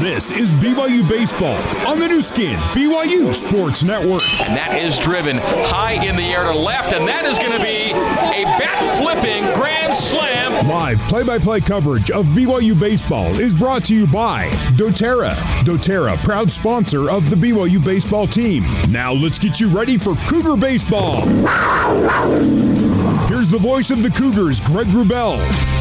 This is BYU Baseball on the Nu Skin, BYU Sports Network. And that is driven high in the air to left, and that is going to be a bat flipping grand slam. Live play by play coverage of BYU Baseball is brought to you by doTERRA. doTERRA, proud sponsor of the BYU baseball team. Now let's get you ready for Cougar Baseball. Here's the voice of the Cougars, Greg Wrubell.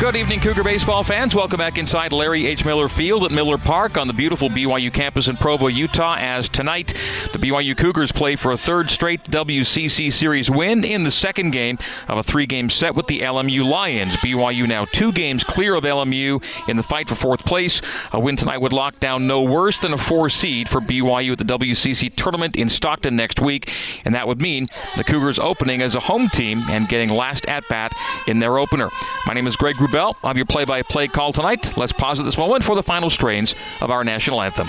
Good evening, Cougar baseball fans. Welcome back inside Larry H. Miller Field at Miller Park on the beautiful BYU campus in Provo, Utah. As tonight, the BYU Cougars play for a third straight WCC Series win in the second game of a three game set with the LMU Lions. BYU now two games clear of LMU in the fight for fourth place. A win tonight would lock down no worse than a four seed for BYU at the WCC tournament in Stockton next week. And that would mean the Cougars opening as a home team and getting last at bat in their opener. My name is Greg Bell. I'll have your play by play call tonight. Let's pause at this moment for the final strains of our national anthem.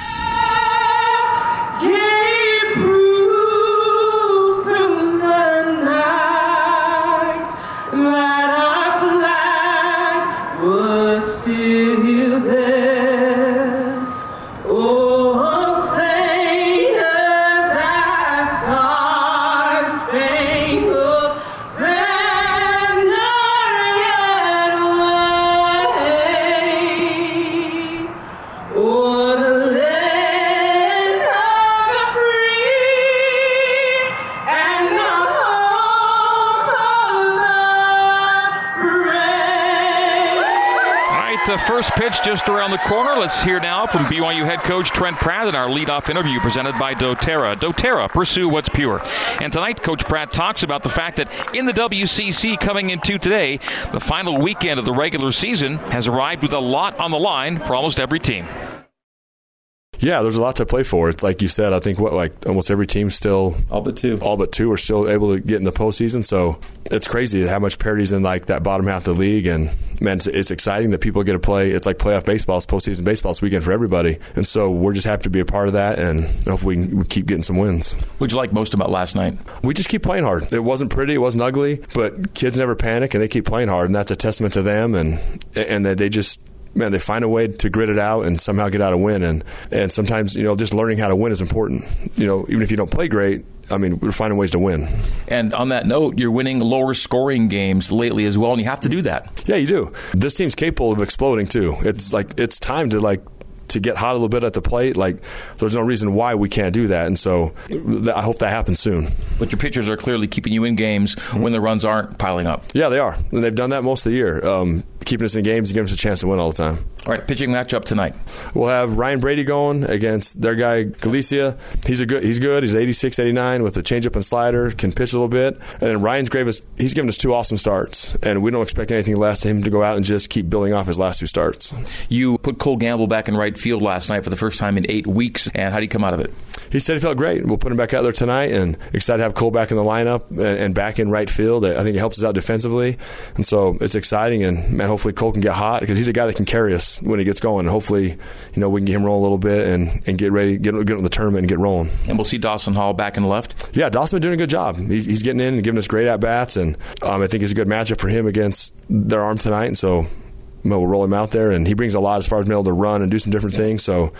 First pitch just around the corner. Let's hear now from BYU head coach Trent Pratt in our leadoff interview presented by doTERRA. doTERRA, pursue what's pure. And tonight, Coach Pratt talks about the fact that in the WCC coming into today, the final weekend of the regular season has arrived with a lot on the line for almost every team. Yeah, there's a lot to play for. It's like you said. I think what like almost every team still all but two, all but two are still able to get in the postseason. So it's crazy how much parity's in like that bottom half of the league. And man, it's, it's exciting that people get to play. It's like playoff baseball, it's postseason baseball it's weekend for everybody. And so we're just happy to be a part of that, and hopefully we, we keep getting some wins. What'd you like most about last night? We just keep playing hard. It wasn't pretty, it wasn't ugly, but kids never panic and they keep playing hard, and that's a testament to them. And and that they just man, they find a way to grit it out and somehow get out a win. And and sometimes you know just learning how to win is important. You know, even if you don't play great, I mean, we're finding ways to win. And on that note, you're winning lower scoring games lately as well, and you have to do that. Yeah, you do. This team's capable of exploding too. It's like it's time to like to get hot a little bit at the plate. Like, there's no reason why we can't do that. And so I hope that happens soon. But your pitchers are clearly keeping you in games when the runs aren't piling up. Yeah, they are. And they've done that most of the year, um, keeping us in games and giving us a chance to win all the time. All right, pitching matchup tonight. We'll have Ryan Brady going against their guy Galicia. He's a good. He's good. He's 86, 89 with a changeup and slider. Can pitch a little bit. And then Ryan's Gravis. He's given us two awesome starts, and we don't expect anything less to him to go out and just keep building off his last two starts. You put Cole Gamble back in right field last night for the first time in eight weeks, and how do you come out of it? He said he felt great. We'll put him back out there tonight, and excited to have Cole back in the lineup and, and back in right field. I think it helps us out defensively, and so it's exciting. And man, hopefully Cole can get hot because he's a guy that can carry us when he gets going. And hopefully, you know, we can get him rolling a little bit and, and get ready, get get in the tournament and get rolling. And we'll see Dawson Hall back in the left. Yeah, Dawson's been doing a good job. He's, he's getting in and giving us great at bats, and um, I think it's a good matchup for him against their arm tonight. And so we'll roll him out there, and he brings a lot as far as being able to run and do some different things. So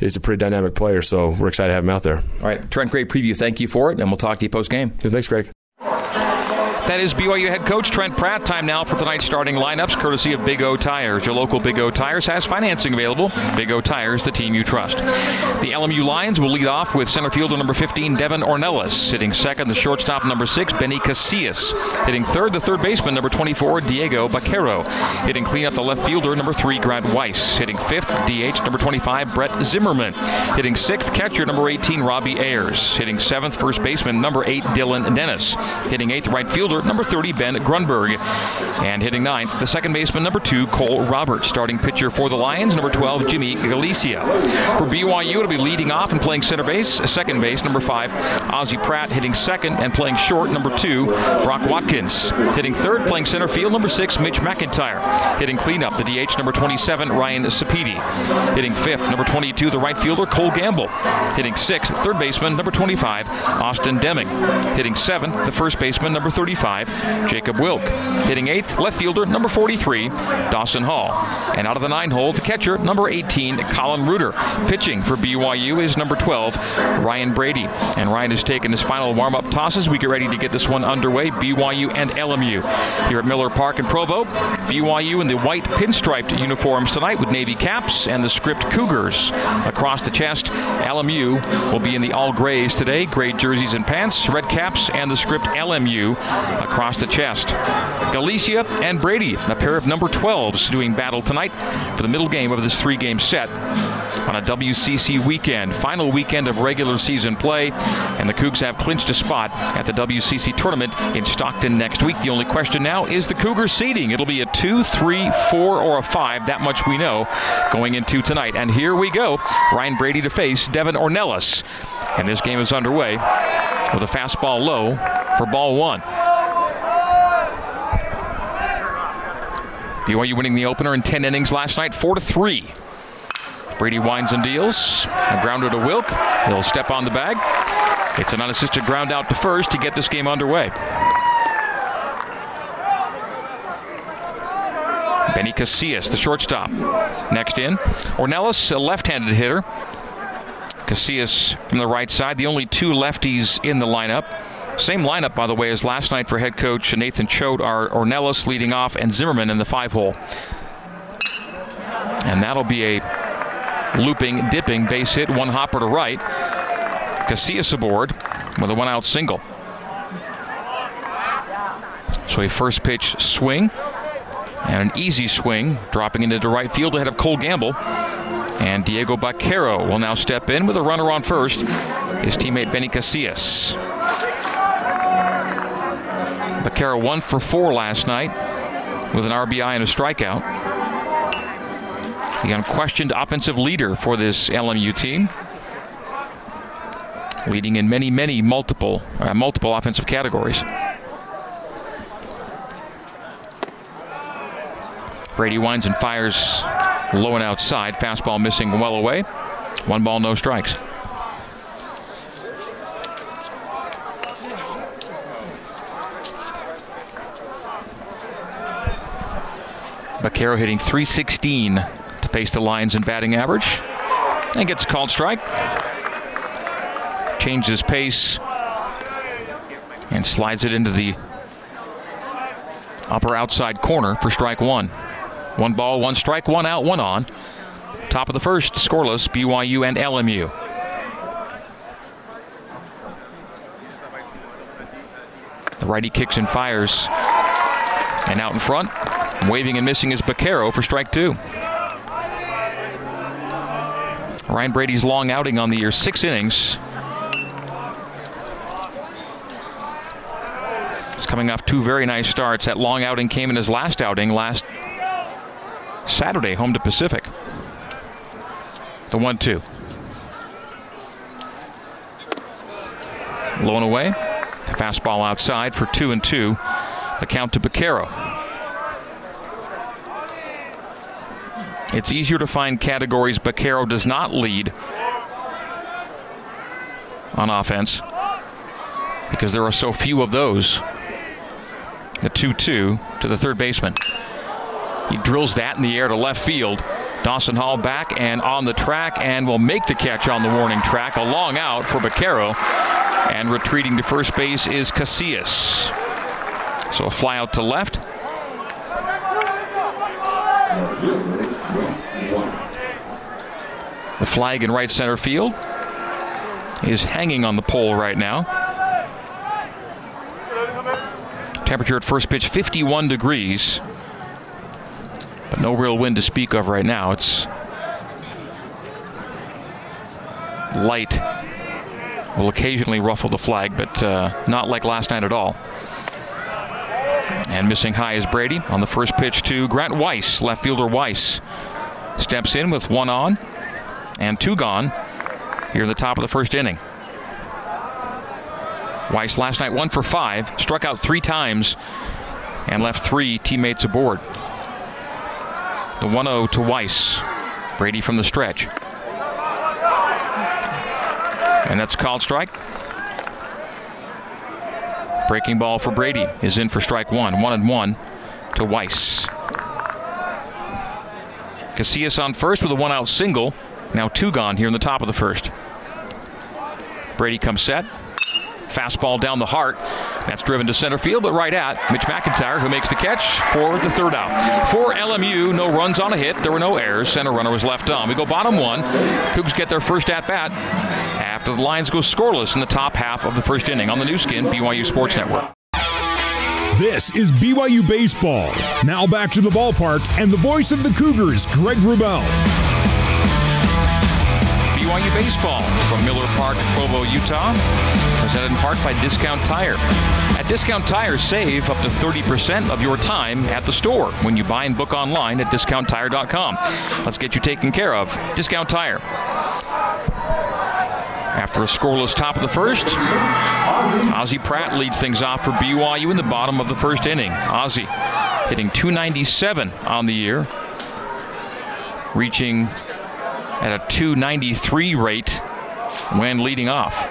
he's a pretty dynamic player. So we're excited to have him out there. All right, Trent, great preview. Thank you for it, and we'll talk to you post game. Thanks, Greg. That is BYU head coach Trent Pratt. Time now for tonight's starting lineups, courtesy of Big O Tires. Your local Big O Tires has financing available. Big O Tires, the team you trust. The LMU Lions will lead off with center fielder number 15, Devin Ornelas. Hitting second, the shortstop number 6, Benny Casillas. Hitting third, the third baseman number 24, Diego Baquero. Hitting cleanup, the left fielder number 3, Grant Weiss. Hitting fifth, DH number 25, Brett Zimmerman. Hitting sixth, catcher number 18, Robbie Ayers. Hitting seventh, first baseman number 8, Dylan Dennis. Hitting eighth, right fielder number 30, Ben Grunberg. And hitting ninth, the second baseman, number 2, Cole Roberts. Starting pitcher for the Lions, number 12, Jimmy Galicia. For BYU, it'll be leading off and playing center base, second base, number 5, Ozzie Pratt. Hitting second and playing short, number 2, Brock Watkins. Hitting third, playing center field, number 6, Mitch McIntyre. Hitting cleanup, the DH, number 27, Ryan Sapedi. Hitting fifth, number 22, the right fielder, Cole Gamble. Hitting sixth, third baseman, number 25, Austin Deming. Hitting seventh, the first baseman, number 34, 35, Jacob Wilk. Hitting eighth, left fielder number 43, Dawson Hall. And out of the nine hole, the catcher number 18, Colin Reuter. Pitching for BYU is number 12, Ryan Brady. And Ryan has taken his final warm up tosses. We get ready to get this one underway. BYU and LMU here at Miller Park in Provo. BYU in the white pinstriped uniforms tonight with navy caps and the script Cougars across the chest. LMU will be in the all grays today, gray jerseys and pants, red caps, and the script LMU across the chest. Galicia and Brady, a pair of number 12s, doing battle tonight for the middle game of this three game set on a WCC weekend, final weekend of regular season play, and the Cougs have clinched a spot at the WCC tournament in Stockton next week. The only question now is the Cougars seeding. It'll be a two, three, four, or a five. That much we know going into tonight. And here we go. Ryan Brady to face Devin Ornelas. And this game is underway with a fastball low for ball one. BYU winning the opener in 10 innings last night, 4 to 3. Brady winds and deals. A grounder to Wilk. He'll step on the bag. It's an unassisted ground out to first to get this game underway. Benny Casillas, the shortstop. Next in. Ornelas, a left handed hitter. Casillas from the right side, the only two lefties in the lineup. Same lineup, by the way, as last night for head coach Nathan Choate are Ornelas leading off and Zimmerman in the five hole. And that'll be a looping, dipping base hit, one hopper to right. Casillas aboard with a one out single. So a first pitch swing and an easy swing, dropping into the right field ahead of Cole Gamble. And Diego Baquero will now step in with a runner on first. His teammate Benny Casillas. Baquero one for four last night with an RBI and a strikeout. The unquestioned offensive leader for this LMU team. Leading in many, many multiple, uh, multiple offensive categories. Brady winds and fires low and outside. Fastball missing well away. One ball, no strikes. Baquero hitting 316 to pace the Lions in batting average. And gets called strike. Changes pace and slides it into the upper outside corner for strike one. One ball, one strike, one out, one on. Top of the first, scoreless, BYU and LMU. The righty kicks and fires. And out in front, waving and missing is Baquero for strike two. Ryan Brady's long outing on the year, six innings. He's coming off two very nice starts. That long outing came in his last outing last Saturday, home to Pacific. The 1 2. Low and away. Fastball outside for 2 and 2. The count to Baquero. It's easier to find categories Baquero does not lead on offense because there are so few of those. The 2 2 to the third baseman. He drills that in the air to left field. Dawson Hall back and on the track and will make the catch on the warning track. A long out for Baquero. And retreating to first base is Casillas. So a fly out to left. The flag in right center field is hanging on the pole right now. Temperature at first pitch 51 degrees. But no real wind to speak of right now. It's light. Will occasionally ruffle the flag, but uh, not like last night at all. And missing high is Brady on the first pitch to Grant Weiss. Left fielder Weiss steps in with one on and two gone here in the top of the first inning. Weiss last night one for five, struck out three times, and left three teammates aboard. The 1 0 to Weiss. Brady from the stretch. And that's called strike. Breaking ball for Brady is in for strike one. One and one to Weiss. Casillas on first with a one out single. Now two gone here in the top of the first. Brady comes set. Fastball down the heart. That's driven to center field, but right at Mitch McIntyre, who makes the catch for the third out. For LMU, no runs on a hit. There were no errors. Center runner was left on. We go bottom one. Cougs get their first at bat after the Lions go scoreless in the top half of the first inning on the Nu Skin, BYU Sports Network. This is BYU Baseball. Now back to the ballpark and the voice of the Cougars, Greg Wrubell. BYU Baseball from Miller Park, Provo, Utah. Presented in part by Discount Tire. At Discount Tire, save up to 30% of your time at the store when you buy and book online at discounttire.com. Let's get you taken care of. Discount Tire. After a scoreless top of the first, Ozzie Pratt leads things off for BYU in the bottom of the first inning. Ozzie hitting 297 on the year, reaching at a 293 rate when leading off.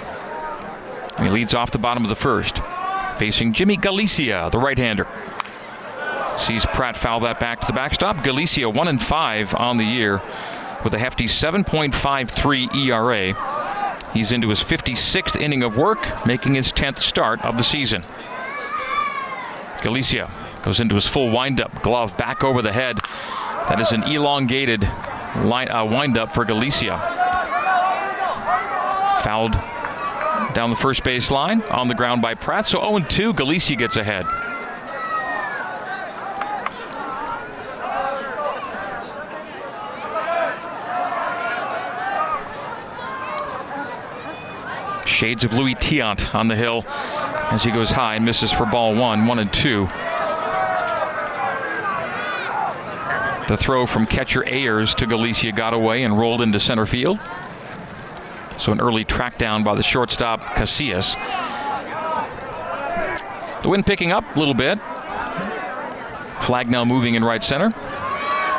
He leads off the bottom of the first, facing Jimmy Galicia, the right-hander. Sees Pratt foul that back to the backstop. Galicia one and five on the year with a hefty 7.53 ERA. He's into his 56th inning of work, making his 10th start of the season. Galicia goes into his full windup, glove back over the head. That is an elongated line, uh, windup for Galicia. Fouled down the first base line on the ground by Pratt. So 0 2, Galicia gets ahead. Shades of Louis Tiant on the hill as he goes high and misses for ball one, one and two. The throw from catcher Ayers to Galicia got away and rolled into center field. So an early track down by the shortstop Casillas. The wind picking up a little bit. Flag now moving in right center.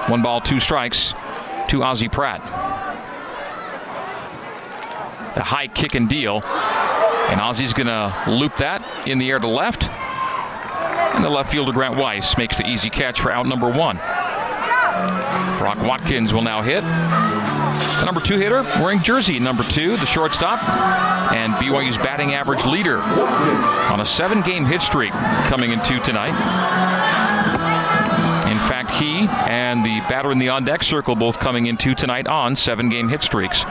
One ball, two strikes to Ozzie Pratt. The high kick and deal. And Ozzie's going to loop that in the air to left. And the left fielder Grant Weiss makes the easy catch for out number one. Brock Watkins will now hit. The number two hitter wearing jersey number two, the shortstop, and BYU's batting average leader on a seven game hit streak coming into tonight. In fact, he and the batter in the on deck circle both coming into tonight on seven game hit streaks.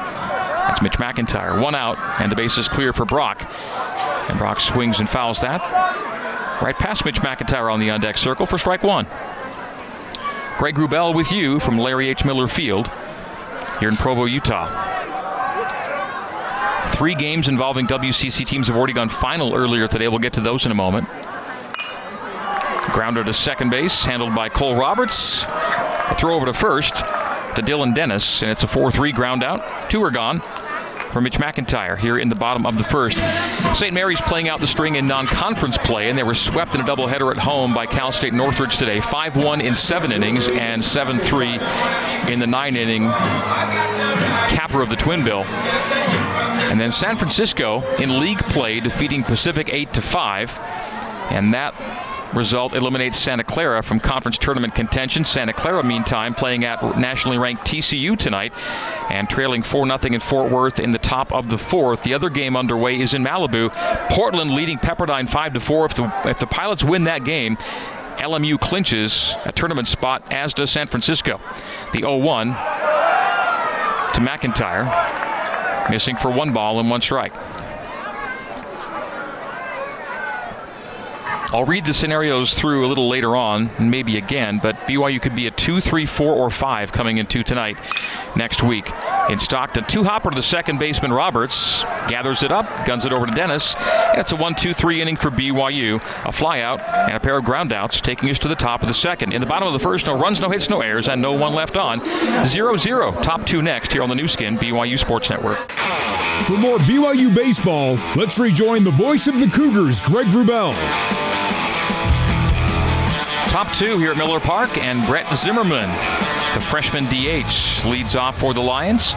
That's Mitch McIntyre. One out, and the base is clear for Brock. And Brock swings and fouls that. Right past Mitch McIntyre on the on deck circle for strike one. Greg Wrubell with you from Larry H. Miller Field here in Provo, Utah. Three games involving WCC teams have already gone final earlier today. We'll get to those in a moment. Grounder to second base, handled by Cole Roberts. A throw over to first to Dylan Dennis, and it's a 4 3 ground out. Two are gone for Mitch McIntyre here in the bottom of the first. St. Mary's playing out the string in non conference play, and they were swept in a doubleheader at home by Cal State Northridge today 5 1 in seven innings and 7 3 in the nine inning capper of the Twin Bill. And then San Francisco in league play defeating Pacific 8 to 5. And that result eliminates Santa Clara from conference tournament contention. Santa Clara, meantime, playing at nationally ranked TCU tonight and trailing 4 0 in Fort Worth in the top of the fourth. The other game underway is in Malibu. Portland leading Pepperdine 5 4. If the, if the Pilots win that game, LMU clinches a tournament spot, as does San Francisco. The 0 1 to McIntyre, missing for one ball and one strike. I'll read the scenarios through a little later on, maybe again, but BYU could be a 2, 3, 4, or 5 coming into tonight next week. In Stockton, two hopper to the second baseman Roberts gathers it up, guns it over to Dennis. And it's a 1 2 3 inning for BYU. A flyout and a pair of groundouts taking us to the top of the second. In the bottom of the first, no runs, no hits, no errors, and no one left on. 0 0. Top two next here on the Nu Skin, BYU Sports Network. For more BYU baseball, let's rejoin the voice of the Cougars, Greg Wrubell. Top two here at Miller Park, and Brett Zimmerman, the freshman DH, leads off for the Lions.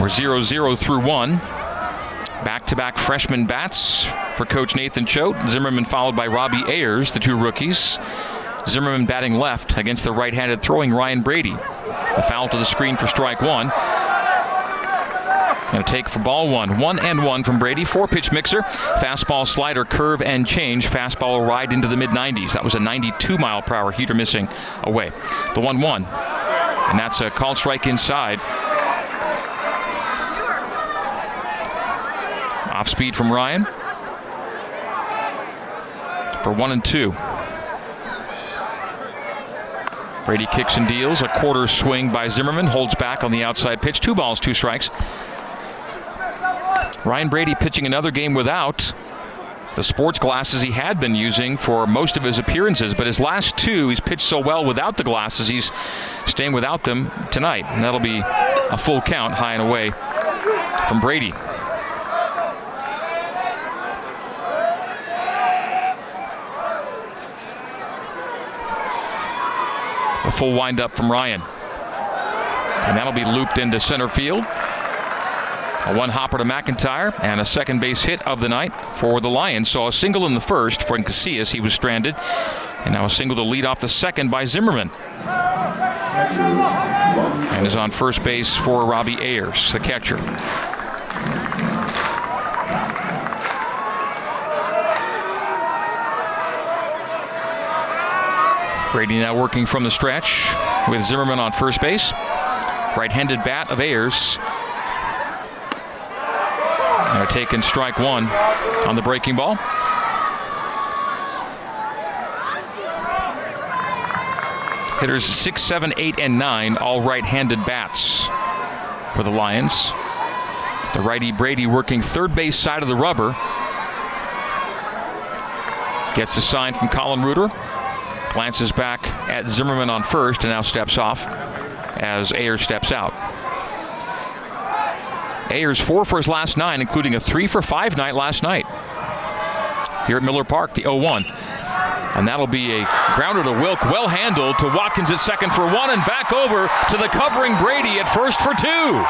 We're 0 0 through one. Back to back freshman bats for Coach Nathan Choate. Zimmerman followed by Robbie Ayers, the two rookies. Zimmerman batting left against the right handed throwing Ryan Brady. The foul to the screen for strike one. Going to take for ball one. One and one from Brady. Four pitch mixer. Fastball, slider, curve, and change. Fastball ride into the mid 90s. That was a 92 mile per hour heater missing away. The 1 1. And that's a called strike inside. Off speed from Ryan. For one and two. Brady kicks and deals. A quarter swing by Zimmerman. Holds back on the outside pitch. Two balls, two strikes. Ryan Brady pitching another game without the sports glasses he had been using for most of his appearances, but his last two, he's pitched so well without the glasses, he's staying without them tonight. And that'll be a full count, high and away from Brady. A full windup from Ryan. And that'll be looped into center field. A one hopper to McIntyre and a second base hit of the night for the Lions. Saw a single in the first for Casillas. He was stranded. And now a single to lead off the second by Zimmerman. And is on first base for Robbie Ayers, the catcher. Brady now working from the stretch with Zimmerman on first base. Right handed bat of Ayers they're taking strike one on the breaking ball. Hitters six, seven, eight, and nine, all right-handed bats for the Lions. The righty Brady working third base side of the rubber. Gets the sign from Colin Reuter. Glances back at Zimmerman on first and now steps off as Ayers steps out. Ayers four for his last nine, including a three for five night last night. Here at Miller Park, the 0 1. And that'll be a grounder to Wilk, well handled to Watkins at second for one, and back over to the covering Brady at first for two.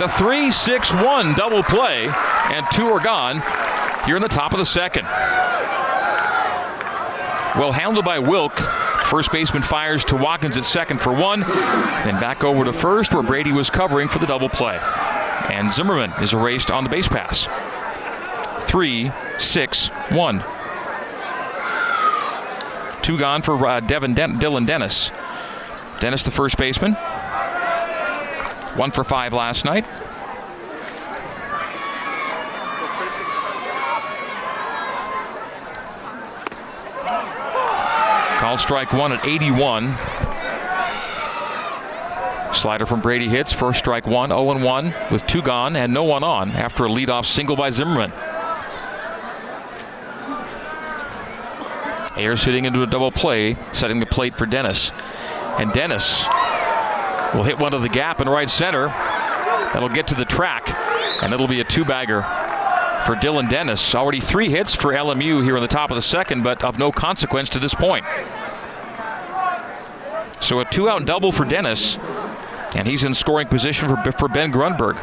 The 3 6 1 double play, and two are gone here in the top of the second. Well handled by Wilk, First baseman fires to Watkins at second for one. Then back over to first where Brady was covering for the double play. And Zimmerman is erased on the base pass. Three, six, one. Two gone for uh, Devin Den- Dylan Dennis. Dennis, the first baseman. One for five last night. Called strike one at 81. Slider from Brady hits. First strike one, 0 1 with two gone and no one on after a leadoff single by Zimmerman. Ayers hitting into a double play, setting the plate for Dennis. And Dennis will hit one to the gap in right center. That'll get to the track, and it'll be a two bagger for Dylan Dennis. Already three hits for LMU here in the top of the second, but of no consequence to this point. So a two out double for Dennis, and he's in scoring position for, for Ben Grunberg.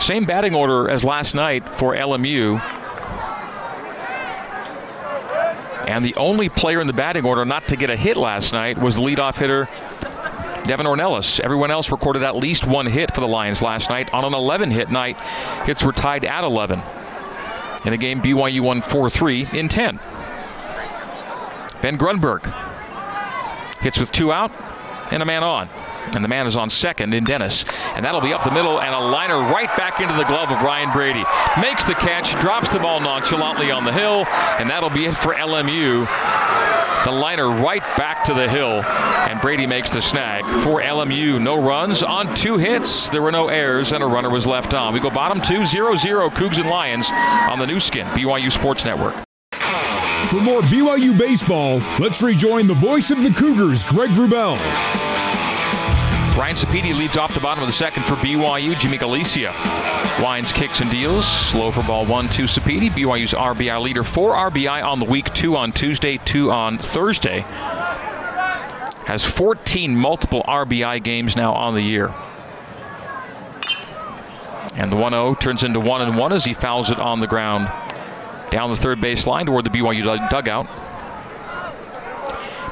Same batting order as last night for LMU. And the only player in the batting order not to get a hit last night was the leadoff hitter Devin Ornelas. Everyone else recorded at least one hit for the Lions last night. On an 11 hit night, hits were tied at 11. In a game, BYU won 4 3 in 10. Ben Grunberg hits with two out and a man on. And the man is on second in Dennis. And that'll be up the middle and a liner right back into the glove of Ryan Brady. Makes the catch, drops the ball nonchalantly on the hill, and that'll be it for LMU the liner right back to the hill, and Brady makes the snag. For LMU, no runs on two hits. There were no errors, and a runner was left on. We go bottom two, 0 0 Cougs and Lions on the Nu Skin, BYU Sports Network. For more BYU baseball, let's rejoin the voice of the Cougars, Greg Wrubell. Ryan Sapedi leads off the bottom of the second for BYU. Jimmy Galicia winds, kicks, and deals. Slow for ball one, two Sapedi. BYU's RBI leader. Four RBI on the week, two on Tuesday, two on Thursday. Has 14 multiple RBI games now on the year. And the 1 0 turns into 1 and 1 as he fouls it on the ground down the third base line toward the BYU dugout.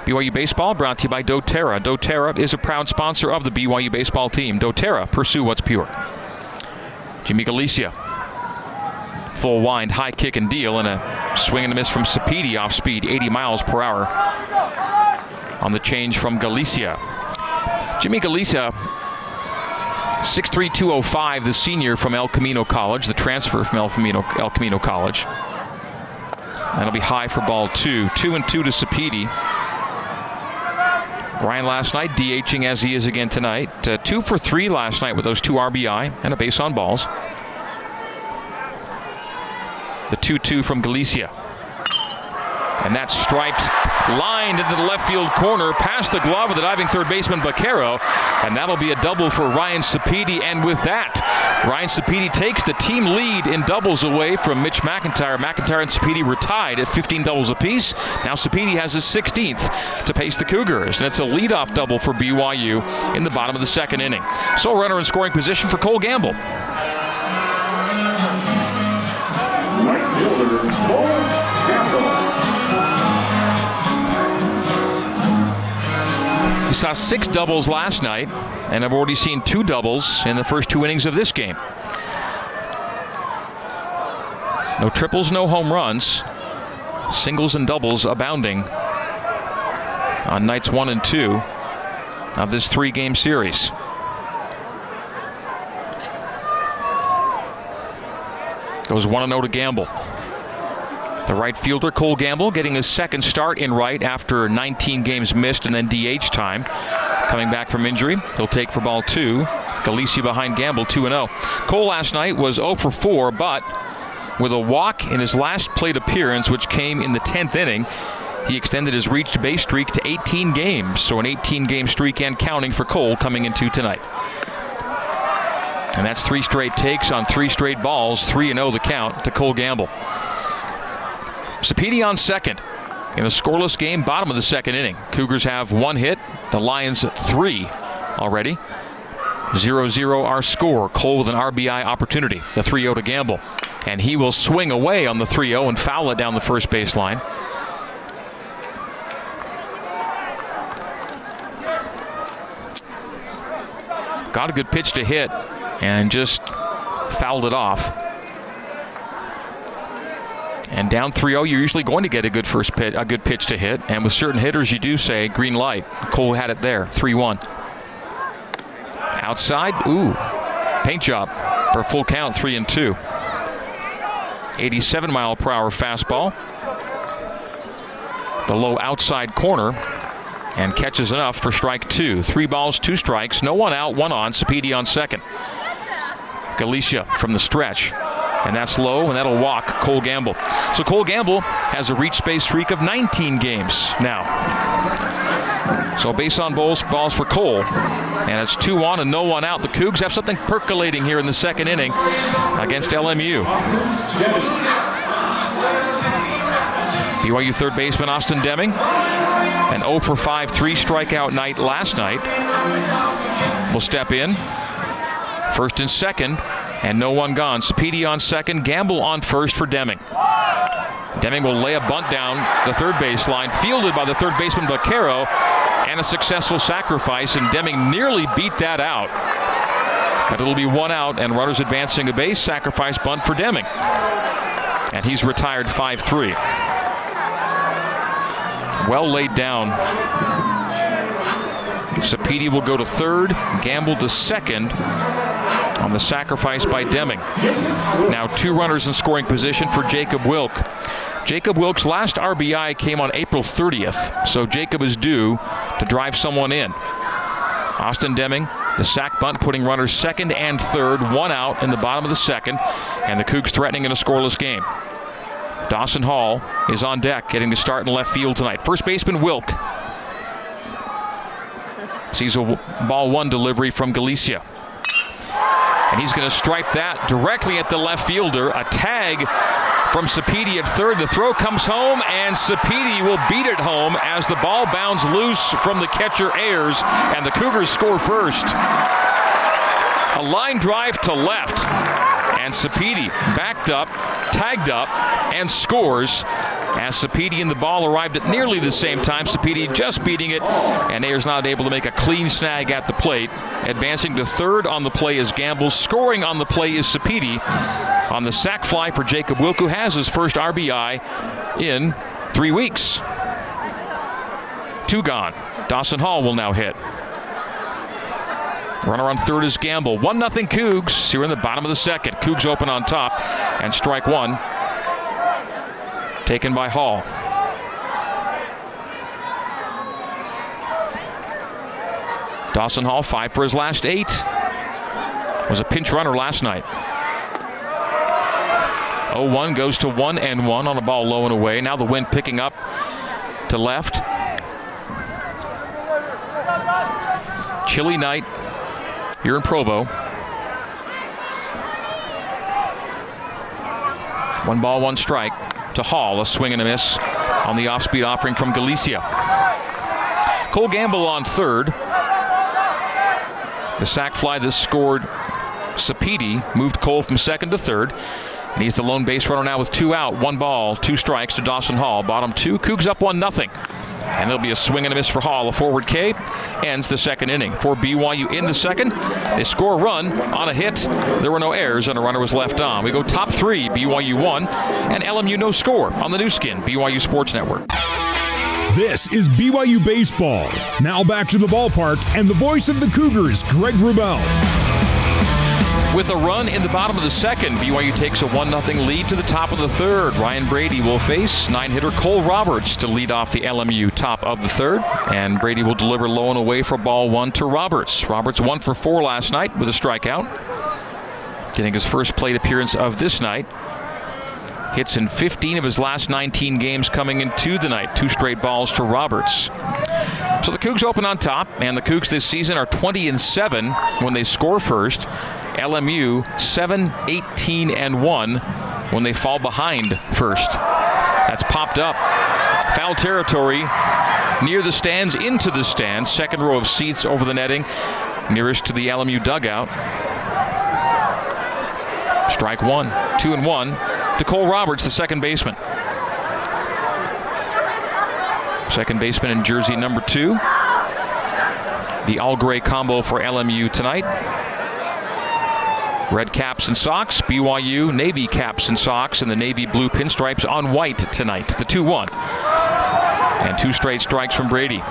BYU Baseball brought to you by doTERRA. doTERRA is a proud sponsor of the BYU Baseball team. doTERRA, pursue what's pure. Jimmy Galicia. Full wind, high kick and deal, and a swing and a miss from Sapedi off speed, 80 miles per hour on the change from Galicia. Jimmy Galicia 6'3", the senior from El Camino College, the transfer from El Camino, El Camino College. That'll be high for ball two. Two and two to Sapedi. Ryan last night DHing as he is again tonight. Uh, two for three last night with those two RBI and a base on balls. The 2 2 from Galicia. And that's striped, lined into the left field corner, past the glove of the diving third baseman Baquero. And that'll be a double for Ryan Sapedi. And with that, Ryan Sapedi takes the team lead in doubles away from Mitch McIntyre. McIntyre and Sapedi were tied at 15 doubles apiece. Now Sapedi has his 16th to pace the Cougars. And it's a leadoff double for BYU in the bottom of the second inning. So runner in scoring position for Cole Gamble. Saw six doubles last night, and I've already seen two doubles in the first two innings of this game. No triples, no home runs. Singles and doubles abounding on nights one and two of this three game series. Goes 1 0 to Gamble. The right fielder, Cole Gamble, getting his second start in right after 19 games missed and then DH time. Coming back from injury, he'll take for ball two. Galicia behind Gamble, 2 0. Cole last night was 0 for 4, but with a walk in his last plate appearance, which came in the 10th inning, he extended his reached base streak to 18 games. So an 18 game streak and counting for Cole coming into tonight. And that's three straight takes on three straight balls, 3 0 the count to Cole Gamble. Sapedi on second. In a scoreless game, bottom of the second inning. Cougars have one hit, the Lions three already. 0 0 our score. Cole with an RBI opportunity. The 3 0 to Gamble. And he will swing away on the 3 0 and foul it down the first base line. Got a good pitch to hit and just fouled it off. And down 3-0, you're usually going to get a good first pitch, a good pitch to hit. And with certain hitters, you do say green light. Cole had it there, 3-1. Outside, ooh, paint job for full count, three and two. 87 mile per hour fastball. The low outside corner and catches enough for strike two. Three balls, two strikes, no one out, one on. Sapedi on second. Galicia from the stretch. And that's low, and that'll walk Cole Gamble. So Cole Gamble has a reach space streak of 19 games now. So base on balls, balls for Cole. And it's two on and no one out. The Cougs have something percolating here in the second inning against LMU. BYU third baseman Austin Deming. An 0 for 5 3 strikeout night last night. Will step in. First and second and no one gone. Sapedi on second, Gamble on first for Deming. Deming will lay a bunt down the third baseline, fielded by the third baseman Baquero, and a successful sacrifice, and Deming nearly beat that out. But it'll be one out, and runners advancing a base, sacrifice bunt for Deming. And he's retired 5 3. Well laid down. Sapedi will go to third, Gamble to second, on the sacrifice by Deming. Now two runners in scoring position for Jacob Wilk. Jacob Wilk's last RBI came on April 30th, so Jacob is due to drive someone in. Austin Deming, the sac bunt, putting runners second and third, one out in the bottom of the second, and the Cougs threatening in a scoreless game. Dawson Hall is on deck, getting the start in left field tonight. First baseman Wilk sees a ball one delivery from Galicia. And he's going to stripe that directly at the left fielder. A tag from Sapedi at third. The throw comes home, and Sapedi will beat it home as the ball bounds loose from the catcher Ayers, and the Cougars score first. A line drive to left And Sapedi backed up, tagged up, and scores as Sapedi and the ball arrived at nearly the same time. Sapedi just beating it, and Ayers not able to make a clean snag at the plate. Advancing to third on the play is Gamble. Scoring on the play is Sapedi. On the sac fly for Jacob Wilk, who has his first RBI in three weeks. Two gone. Dawson Hall will now hit. Runner on third is Gamble. 1 0 Cougs. Here in the bottom of the second. Cougs open on top. And strike one. Taken by Hall. Dawson Hall, five for his last eight. Was a pinch runner last night. 0 1 goes to 1 and 1 on a ball low and away. Now the wind picking up to left. Chilly night here in Provo. One ball, one strike to Hall. A swing and a miss on the off speed offering from Galicia. Cole Gamble on third. The sac fly that scored Sapedi moved Cole from second to third. And he's the lone base runner now with two out, one ball, two strikes to Dawson Hall. Bottom two, Cougs up one nothing. And it'll be a swing and a miss for Hall. A forward K ends the second inning. For BYU in the second, they score a run on a hit. There were no errors, and a runner was left on. We go top three, BYU one, and LMU no score on the Nu Skin, BYU Sports Network. This is BYU Baseball. Now back to the ballpark and the voice of the Cougars, Greg Wrubell. With a run in the bottom of the second, BYU takes a 1 0 lead to the top of the third. Ryan Brady will face nine hitter Cole Roberts to lead off the LMU top of the third. And Brady will deliver low and away for ball one to Roberts. Roberts one for four last night with a strikeout. Getting his first plate appearance of this night. Hits in 15 of his last 19 games coming into the night. Two straight balls to Roberts. So the Cougs open on top, and the Cougs this season are 20 and 7 when they score first. LMU 7 18 and 1 when they fall behind first. That's popped up. Foul territory near the stands, into the stands. Second row of seats over the netting, nearest to the LMU dugout. Strike one, two and one to Cole Roberts, the second baseman. Second baseman in jersey number two. The all gray combo for LMU tonight. Red caps and socks, BYU Navy caps and socks, and the navy blue pinstripes on white tonight. The 2 1. And two straight strikes from Brady. The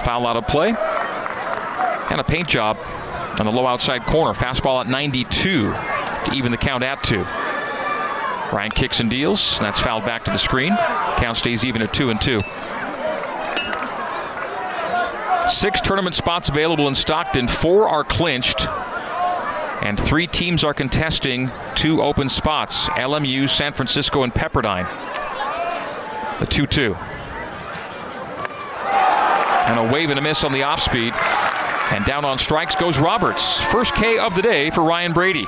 foul out of play. And a paint job on the low outside corner. Fastball at 92 to even the count at two. Ryan kicks and deals. That's fouled back to the screen. Count stays even at two and two. Six tournament spots available in Stockton. Four are clinched. And three teams are contesting two open spots LMU, San Francisco, and Pepperdine. The 2 2. And a wave and a miss on the off speed. And down on strikes goes Roberts. First K of the day for Ryan Brady.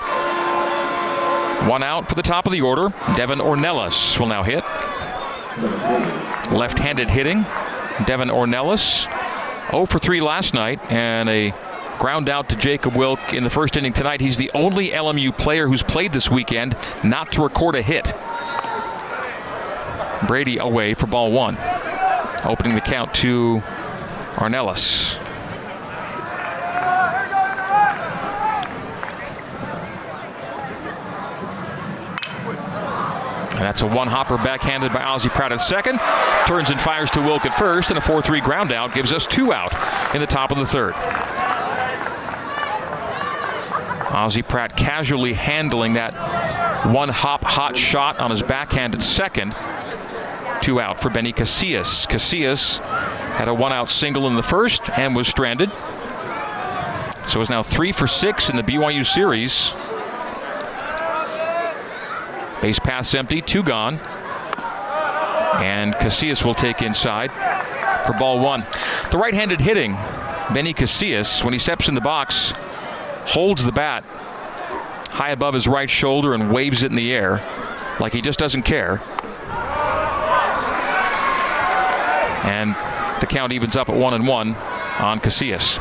One out for the top of the order. Devin Ornelas will now hit. Left handed hitting. Devin Ornelas. 0 for 3 last night and a ground out to Jacob Wilk in the first inning tonight. He's the only LMU player who's played this weekend not to record a hit. Brady away for ball one, opening the count to Ornelas. And that's a one hopper backhanded by Ozzie Pratt at second. Turns and fires to Wilk at first, and a 4 3 ground out gives us two out in the top of the third. Ozzie Pratt casually handling that one hop hot shot on his backhand at second. Two out for Benny Casillas. Casillas had a one out single in the first and was stranded. So is now three for six in the BYU series. Base path's empty, two gone. And Casillas will take inside for ball one. The right handed hitting, Benny Casillas, when he steps in the box, holds the bat high above his right shoulder and waves it in the air like he just doesn't care. And the count evens up at one and one on Casillas.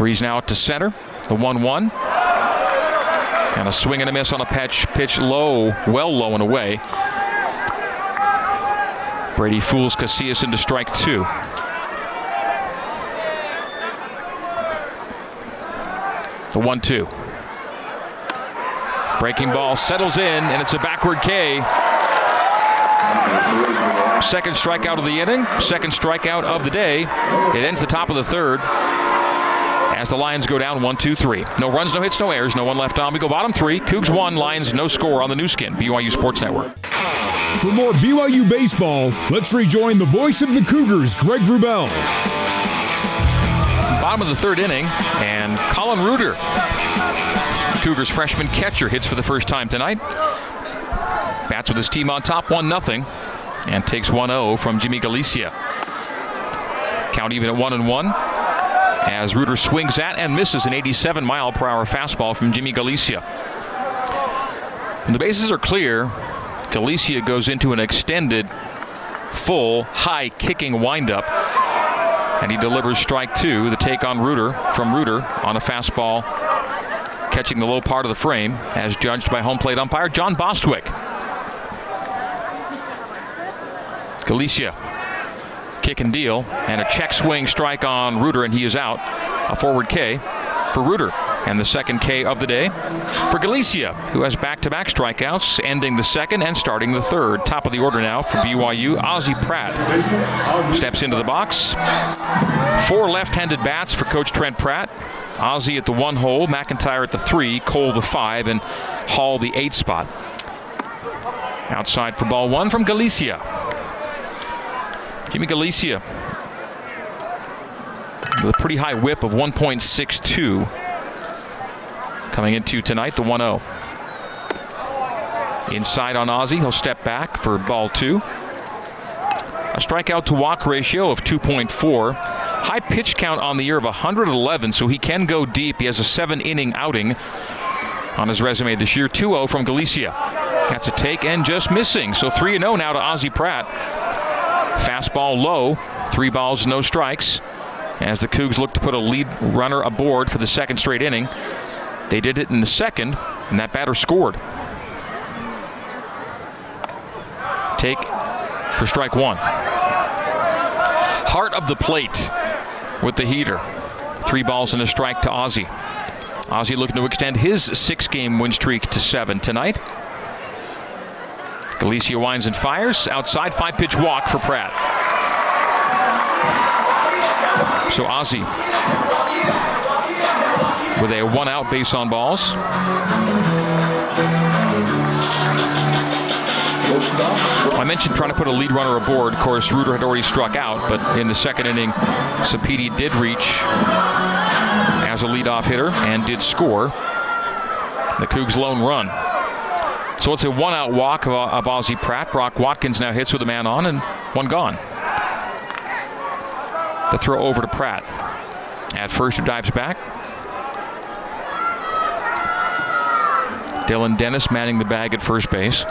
Breeze now to center. The 1 1. And a swing and a miss on a pitch, pitch low, well low and away. Brady fools Casillas into strike two. The 1 2. Breaking ball settles in, and it's a backward K. Second strikeout of the inning, second strikeout of the day. It ends the top of the third as the Lions go down 1 2 3. No runs, no hits, no errors, no one left on. We go bottom three. Cougs 1, Lions no score on the Nu Skin, BYU Sports Network. For more BYU baseball, let's rejoin the voice of the Cougars, Greg Wrubell. Bottom of the third inning, and Colin Reuter, Cougars freshman catcher, hits for the first time tonight. Bats with his team on top 1 0 and takes 1 0 from Jimmy Galicia. Count even at 1 and 1 as Reuter swings at and misses an 87 mile per hour fastball from Jimmy Galicia. When the bases are clear, Galicia goes into an extended, full, high kicking windup. And he delivers strike two, the take on Reuter from Reuter on a fastball, catching the low part of the frame, as judged by home plate umpire John Bostwick. Galicia, kick and deal, and a check swing strike on Reuter, and he is out. A forward K for Reuter. And the second K of the day for Galicia, who has back to back strikeouts, ending the second and starting the third. Top of the order now for BYU, Ozzie Pratt steps into the box. Four left handed bats for Coach Trent Pratt. Ozzie at the one hole, McIntyre at the three, Cole the five, and Hall the eight spot. Outside for ball one from Galicia. Jimmy Galicia with a pretty high WHIP of 1.62 coming into tonight, the 1 0. Inside on Ozzie, he'll step back for ball two. A strikeout to walk ratio of 2.4. High pitch count on the year of 111, so he can go deep. He has a seven inning outing on his resume this year. 2 0 from Galicia. That's a take and just missing. So 3 0 now to Ozzie Pratt. Fastball low, three balls, no strikes. As the Cougs look to put a lead runner aboard for the second straight inning, they did it in the second, and that batter scored. Take for strike one. Heart of the plate with the heater. Three balls and a strike to Ozzie. Ozzie looking to extend his six game win streak to seven tonight. Galicia winds and fires. Outside, five pitch walk for Pratt. So Ozzie with a one out base on balls. I mentioned trying to put a lead runner aboard. Of course, Reuter had already struck out, but in the second inning, Sapedi did reach as a leadoff hitter and did score the Cougs' lone run. So it's a one out walk of, of Pratt. Brock Watkins now hits with a man on and one gone. The throw over to Pratt. At first, who dives back. Dylan Dennis manning the bag at first base.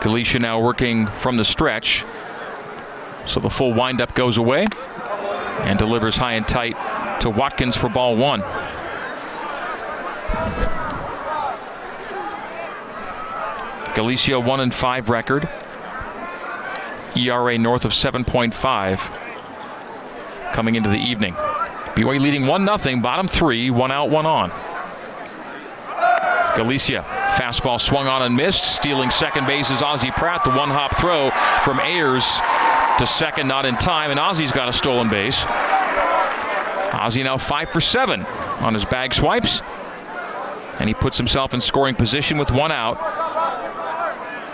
Galicia now working from the stretch. So the full windup goes away and delivers high and tight to Watkins for ball one. Galicia 1 and 5 record. ERA north of 7.5 coming into the evening. BYU leading 1 0, bottom three, one out, one on. Galicia, fastball swung on and missed. Stealing second base is Ozzie Pratt. The one hop throw from Ayers to second, not in time, and Ozzie's got a stolen base. Ozzie now five for seven on his bag swipes, and he puts himself in scoring position with one out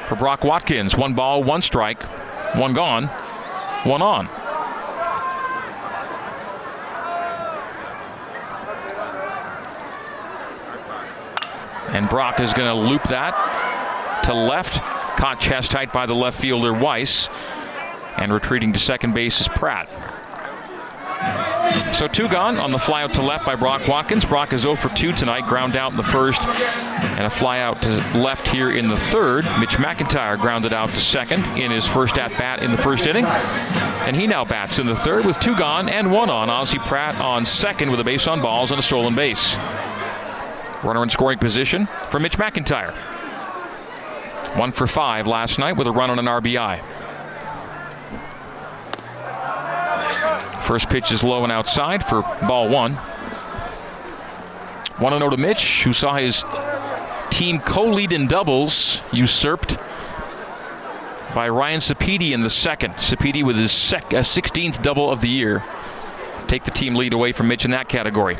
for Brock Watkins. One ball, one strike, one gone, one on. And Brock is going to loop that to left. Caught chest tight by the left fielder Weiss. And retreating to second base is Pratt. So two gone on the fly out to left by Brock Watkins. Brock is 0 for 2 tonight, ground out in the first, and a fly out to left here in the third. Mitch McIntyre grounded out to second in his first at bat in the first inning, and he now bats in the third with two gone and one on. Ozzie Pratt on second with a base on balls and a stolen base. Runner in scoring position for Mitch McIntyre. One for five last night with a run on an RBI. First pitch is low and outside for ball one. 1 0 to Mitch, who saw his team co lead in doubles usurped by Ryan Sapedi in the second. Sapedi with his sec- uh, 16th double of the year. Take the team lead away from Mitch in that category.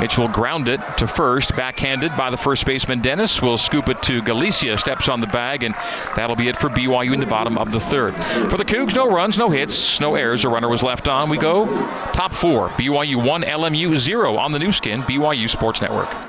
Mitch will ground it to first, backhanded by the first baseman Dennis. Will scoop it to Galicia, steps on the bag, and that'll be it for BYU in the bottom of the third. For the Cougs, no runs, no hits, no errors. A runner was left on. We go top four. BYU 1, LMU 0 on the Nu Skin, BYU Sports Network.